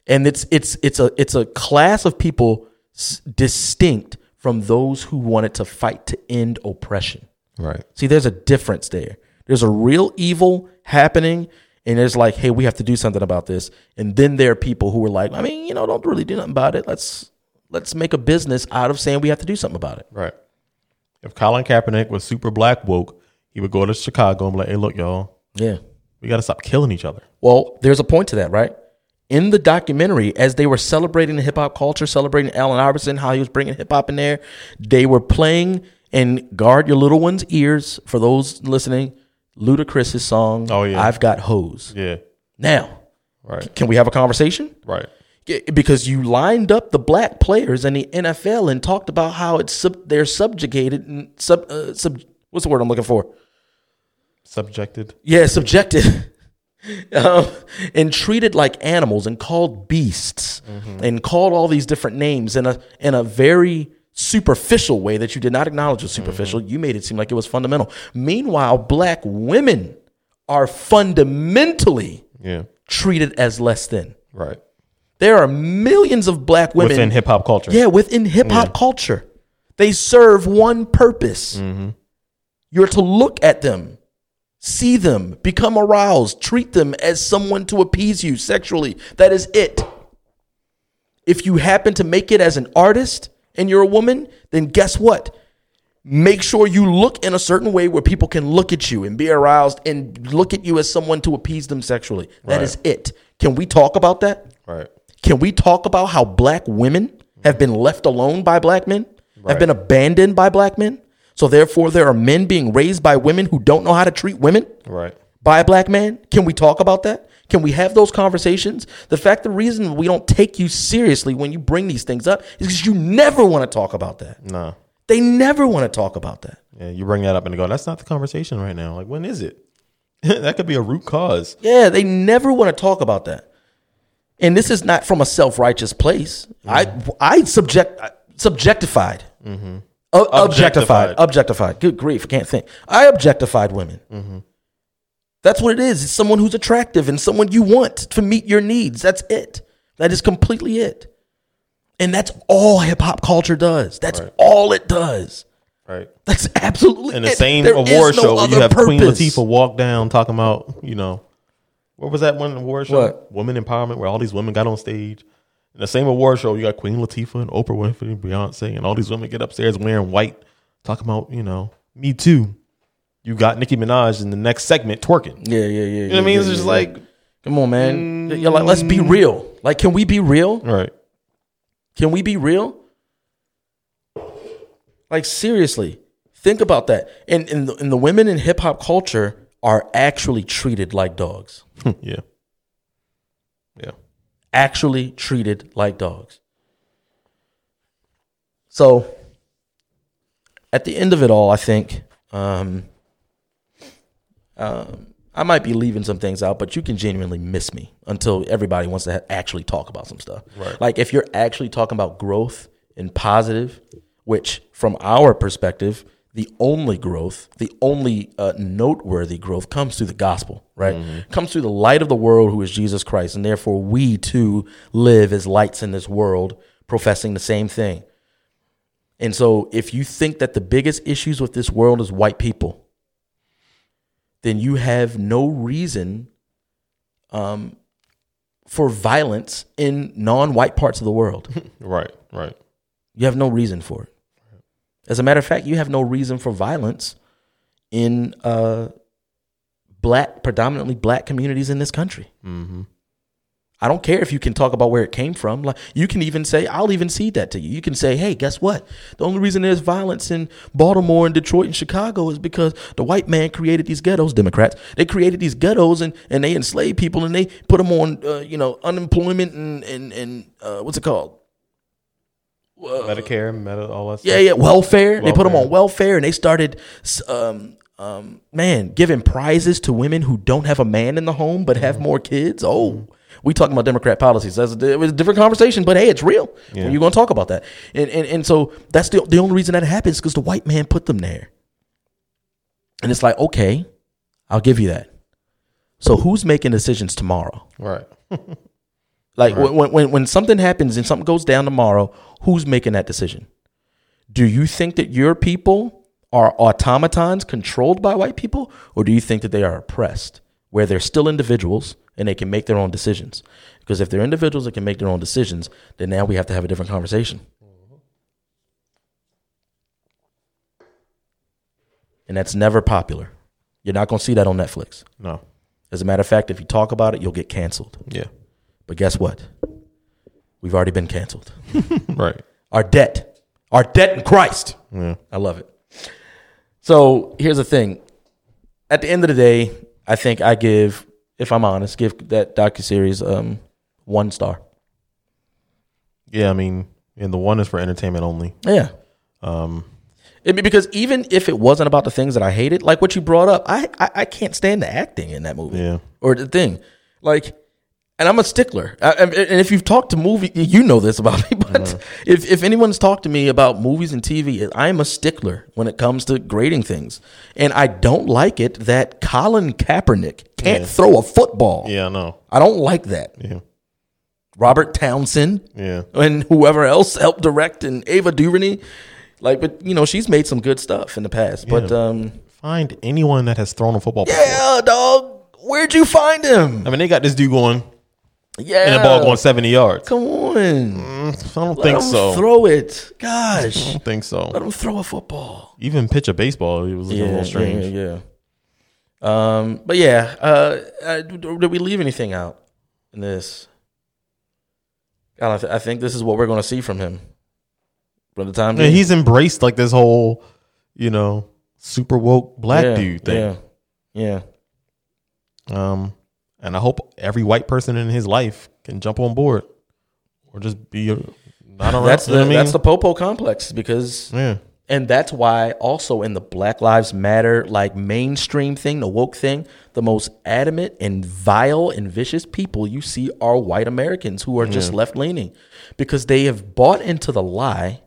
And it's it's it's a it's a class of people s- distinct from those who wanted to fight to end oppression. Right. See, there's a difference there. There's a real evil happening, and there's like, hey, we have to do something about this. And then there are people who are like, I mean, you know, don't really do nothing about it. Let's let's make a business out of saying we have to do something about it. Right. If Colin Kaepernick was super black woke, he would go to Chicago and be like, hey, look, y'all, Yeah. We got to stop killing each other. Well, there's a point to that, right? In the documentary, as they were celebrating the hip hop culture, celebrating Allen Iverson, how he was bringing hip hop in there, they were playing and guard your little one's ears for those listening. Ludacris's song, Oh, yeah. I've Got Hose. Yeah. Now, Right. can we have a conversation? Right. Because you lined up the black players in the NFL and talked about how it's sub, they're subjugated and sub, uh, sub what's the word I'm looking for? Subjected. Yeah, subjected. um, and treated like animals and called beasts mm-hmm. and called all these different names in a in a very superficial way that you did not acknowledge was mm-hmm. superficial. You made it seem like it was fundamental. Meanwhile, black women are fundamentally Yeah. treated as less than. Right. There are millions of black women Within hip hop culture. Yeah, within hip hop culture, they serve one purpose. Mm-hmm. You're to look at them, see them, become aroused, treat them as someone to appease you sexually. That is it. If you happen to make it as an artist and you're a woman, then guess what? Make sure you look in a certain way where people can look at you and be aroused and look at you as someone to appease them sexually. That Right. is it. Can we talk about that? Right. Can we talk about how black women have been left alone by black men, have been abandoned by black men? So therefore, there are men being raised by women who don't know how to treat women Right. by a black man. Can we talk about that? Can we have those conversations? The fact, the reason we don't take you seriously when you bring these things up is because you never want to talk about that. Nah. They never want to talk about that. Yeah, you bring that up and go, that's not the conversation right now. Like, when is it? that could be a root cause. Yeah, they never want to talk about that. And this is not from a self righteous place. I mm-hmm. I subject subjectified, mm-hmm. O- objectified, Objectified. objectified. Good grief, I can't think. I objectified women. Mm-hmm. That's what it is. It's someone who's attractive and someone you want to meet your needs. That's it. That is completely it. And that's all hip hop culture does. That's all it does. Right. That's absolutely In the it. same There award no show, where you have Queen purpose. Latifah walk down talking about, you know, what was that one award show? What? Women empowerment, where all these women got on stage. In the same award show, you got Queen Latifah and Oprah Winfrey and Beyonce, and all these women get upstairs wearing white, talking about, you know, me too. You got Nicki Minaj in the next segment twerking. Yeah, yeah, yeah. You know what I mean? It's just like, mm. Come on, man. You're like, let's be real. Like, can we be real? Right. Can we be real? Like, seriously, think about that. And, and, the, and the women in hip hop culture are actually treated like dogs. yeah. Yeah. Actually treated like dogs. So, at the end of it all, I think um, um, I might be leaving some things out, but you can genuinely miss me until everybody wants to ha- actually talk about some stuff. Right. Like if you're actually talking about growth and positive, which from our perspective, the only growth, the only uh, noteworthy growth comes through the gospel, right? Comes through the light of the world, who is Jesus Christ, and therefore we too live as lights in this world, professing the same thing. And so, if you think that the biggest issues with this world is white people, then you have no reason um, for violence in non-white parts of the world. Right. Right. You have no reason for it. As a matter of fact, you have no reason for violence in uh, black, predominantly black communities in this country. Mm-hmm. I don't care if you can talk about where it came from. Like you can even say, I'll even cede that to you. You can say, hey, guess what? The only reason there's violence in Baltimore and Detroit and Chicago is because the white man created these ghettos. Democrats they created these ghettos and and they enslaved people and they put them on, uh, you know, unemployment and and and uh, what's it called? Medicare, Meta, all that Yeah, stuff. yeah, welfare. They put them on welfare, and they started, um, um, man, giving prizes to women who don't have a man in the home but Mm-hmm. have more kids. Oh, we talking about Democrat policies. That's a, it was a different conversation, but hey, it's real. Yeah. You're going to talk about that, and and and so that's the the only reason that happens because the white man put them there, and it's like okay, I'll give you that. So who's making decisions tomorrow? Right. Like Right. when, when when something happens and something goes down tomorrow, who's making that decision? Do you think that your people are automatons controlled by white people, or do you think that they are oppressed, where they're still individuals and they can make their own decisions? Because if they're individuals that can make their own decisions, then now we have to have a different conversation. And that's never popular. You're not going to see that on Netflix. No. As a matter of fact, if you talk about it, you'll get canceled. Yeah. But guess what? We've already been canceled. Right. Our debt, our debt in Christ. Yeah. I love it. So here's the thing. At the end of the day, I think I give, if I'm honest, give that docu series um, one star. Yeah. I mean, and the one is for entertainment only. Yeah. Um, I mean, because even if it wasn't about the things that I hated, like what you brought up, I, I I can't stand the acting in that movie. Yeah. Or the thing, like, and I'm a stickler. I, and if you've talked to movie, you know this about me. But if if anyone's talked to me about movies and TV, I am a stickler when it comes to grading things, and I don't like it that Colin Kaepernick can't Yeah. throw a football. yeah. I know. I don't like that. Yeah. Robert Townsend Yeah. and whoever else helped direct and Ava DuVernay. Like, but you know, she's made some good stuff in the past. But um, Find anyone that has thrown a football. before. yeah, dog, where'd you find him? I mean, they got this dude going Yeah, and the ball going 70 yards. Come on, Mm, I don't Let think so. Throw it, gosh. I don't think so. Let him throw a football. Even pitch a baseball, it was looking a little strange. yeah, yeah. Um, but yeah, uh, uh, did we leave anything out in this? God, I, th- I think this is what we're going to see from him From the time Yeah, he's embraced like this whole, you know, super woke black Yeah, dude thing. Yeah, yeah. Um, and I hope every white person in his life can jump on board, or just be a, not around. That's you know the I mean? that's the Popo complex because yeah, And that's why also in the Black Lives Matter like mainstream thing, the woke thing, the most adamant and vile and vicious people you see are white Americans who are just left leaning because they have bought into the lie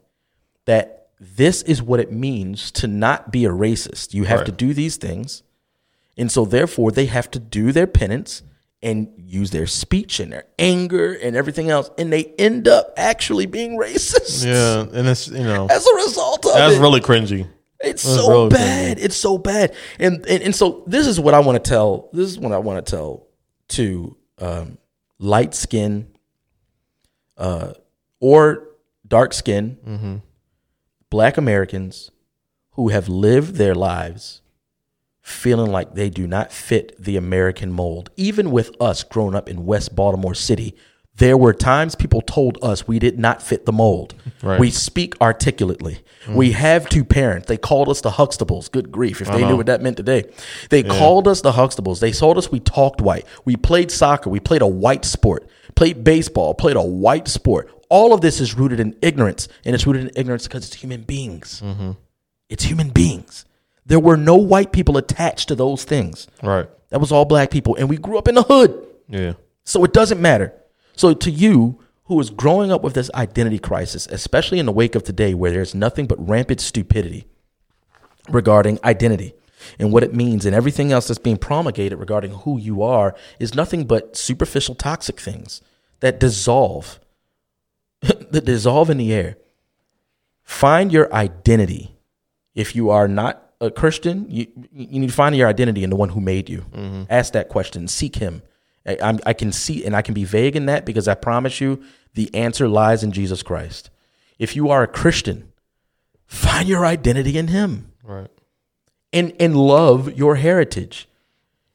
that this is what it means to not be a racist. You have Right. to do these things. And so therefore they have to do their penance and use their speech and their anger and everything else and they end up actually being racist Yeah, and it's you know as a result of that's it. really cringy. It's That's so really bad. It's so bad. And, and and so this is what I want to tell. This is what I want to tell to um, light skin, uh, or dark skin, Black Americans who have lived their lives feeling like they do not fit the American mold. Even with us growing up in West Baltimore City, there were times people told us we did not fit the mold. Right. We speak articulately. Mm. We have two parents. They called us the Huxtables. Good grief, if they knew what that meant today. They called us the Huxtables. They told us we talked white. We played soccer. We played a white sport. Played baseball. Played a white sport. All of this is rooted in ignorance, and it's rooted in ignorance because it's human beings. Mm-hmm. It's human beings. There were no white people attached to those things. Right. That was all black people, and we grew up in the hood. Yeah. So it doesn't matter. So to you, who is growing up with this identity crisis, especially in the wake of today, where there's nothing but rampant stupidity regarding identity and what it means, and everything else that's being promulgated regarding who you are, is nothing but superficial, toxic things that dissolve, that dissolve in the air. Find your identity. If you are not a Christian, you you need to find your identity in the one who made you. Mm-hmm. Ask that question. Seek Him. I, I'm, I can see, and I can be vague in that because I promise you, the answer lies in Jesus Christ. If you are a Christian, find your identity in Him Right. and and love your heritage.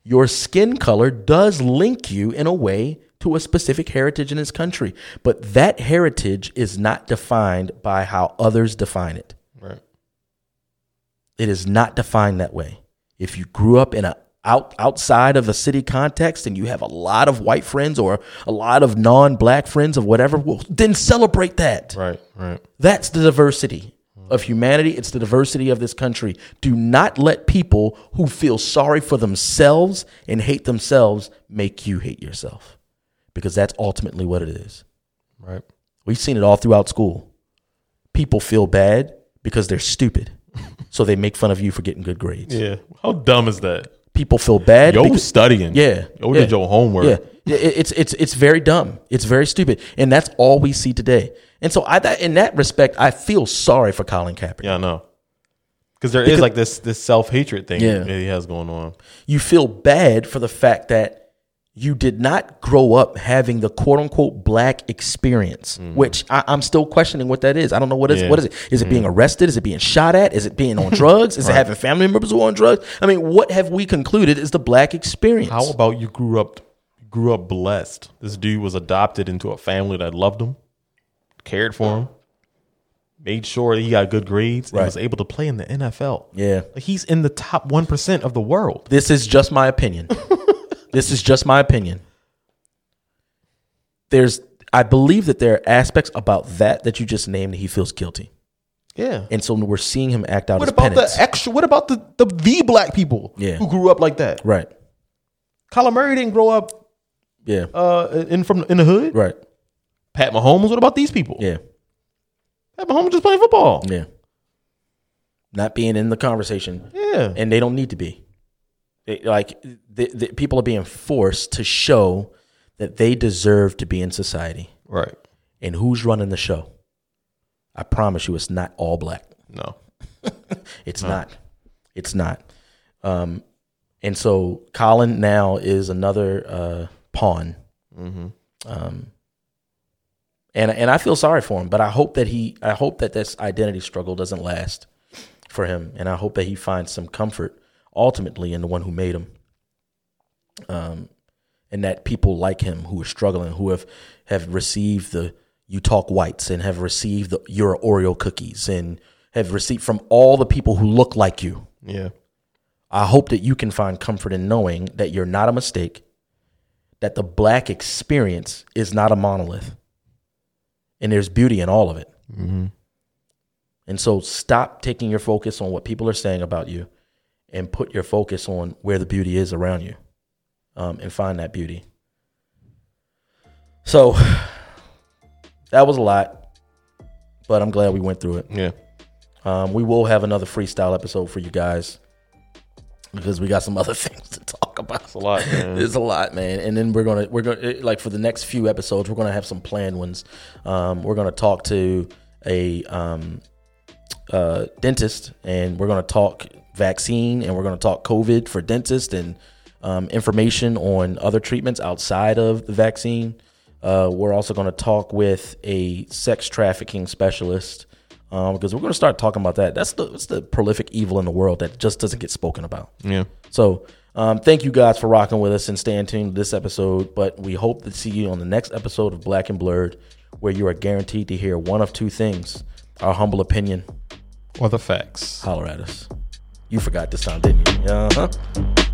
Your skin color does link you in a way to a specific heritage in this country, but that heritage is not defined by how others define it. It is not defined that way. If you grew up in a out outside of a city context and you have a lot of white friends or a lot of non-black friends of whatever, well, then celebrate that. Right. Right. That's the diversity of humanity. It's the diversity of this country. Do not let people who feel sorry for themselves and hate themselves make you hate yourself because that's ultimately what it is. Right. We've seen it all throughout school. People feel bad because they're stupid. So they make fun of you for getting good grades. Yeah. How dumb is that? People feel bad. Yo, because- studying. yeah. Yo, yeah. did your homework. Yeah, it's it's it's very dumb. It's very stupid, and that's all we see today. And so, I that, in that respect, I feel sorry for Colin Kaepernick. Yeah, I know. Because there is like this this self hatred thing Yeah. that he has going on. You feel bad for the fact that you did not grow up having the quote unquote black experience, which I, I'm still questioning what that is. I don't know what is Mm-hmm. Yeah. Mm-hmm. what is it? Is it being arrested? Is it being shot at? Is it being on drugs? Is it having family members who are on drugs? I mean, what have we concluded is the black experience? How about you grew up grew up blessed? This dude was adopted into a family that loved him, cared for him, made sure that he got good grades, and was able to play in the NFL. yeah. Like he's in the top one percent of the world. This is just my opinion. this is just my opinion. There's, I believe that there are aspects about that that you just named that he feels guilty, Yeah. and so we're seeing him act out What about penance. the extra? What about the the V black people Yeah. who grew up like that? right? Kyler Murray didn't grow up Yeah. uh, in from in the hood. Right. Pat Mahomes. What about these people? Yeah. Pat Mahomes just playing football. Yeah. Not being in the conversation, Yeah. and they don't need to be. Like the, the, people are being forced to show that they deserve to be in society. right. And who's running the show? I promise you, it's not all black. No. It's not. It's not. Um, and so Colin now is another uh, pawn. Um, and and I feel sorry for him, but I hope that he, I hope that this identity struggle doesn't last for him, and I hope that he finds some comfort ultimately in the one who made him. Um, and that people like him who are struggling, who have have received the you talk whites and have received the your Oreo cookies and have received from all the people who look like you. Yeah. I hope that you can find comfort in knowing that you're not a mistake, that the black experience is not a monolith, and there's beauty in all of it. And so stop taking your focus on what people are saying about you and put your focus on where the beauty is around you um, and find that beauty. So that was a lot, but I'm glad we went through it. Yeah. Um, we will have another freestyle episode for you guys because we got some other things to talk about. It's a lot, man. It's a lot, man. And then we're gonna we're gonna like for the next few episodes, we're gonna have some planned ones. Um, we're gonna talk to a um, uh, dentist, and we're gonna talk vaccine, and we're gonna talk COVID for dentists, and um, information on other treatments outside of the vaccine. Uh, we're also gonna talk with a sex trafficking specialist. Um, because we're going to start talking about that. That's the that's the prolific evil in the world that just doesn't get spoken about. Yeah. So um, thank you guys for rocking with us and staying tuned to this episode. But we hope to see you on the next episode of Black and Blurred, where you are guaranteed to hear one of two things: our humble opinion. Or the facts. Holler at us. You forgot this time, didn't you? Uh huh.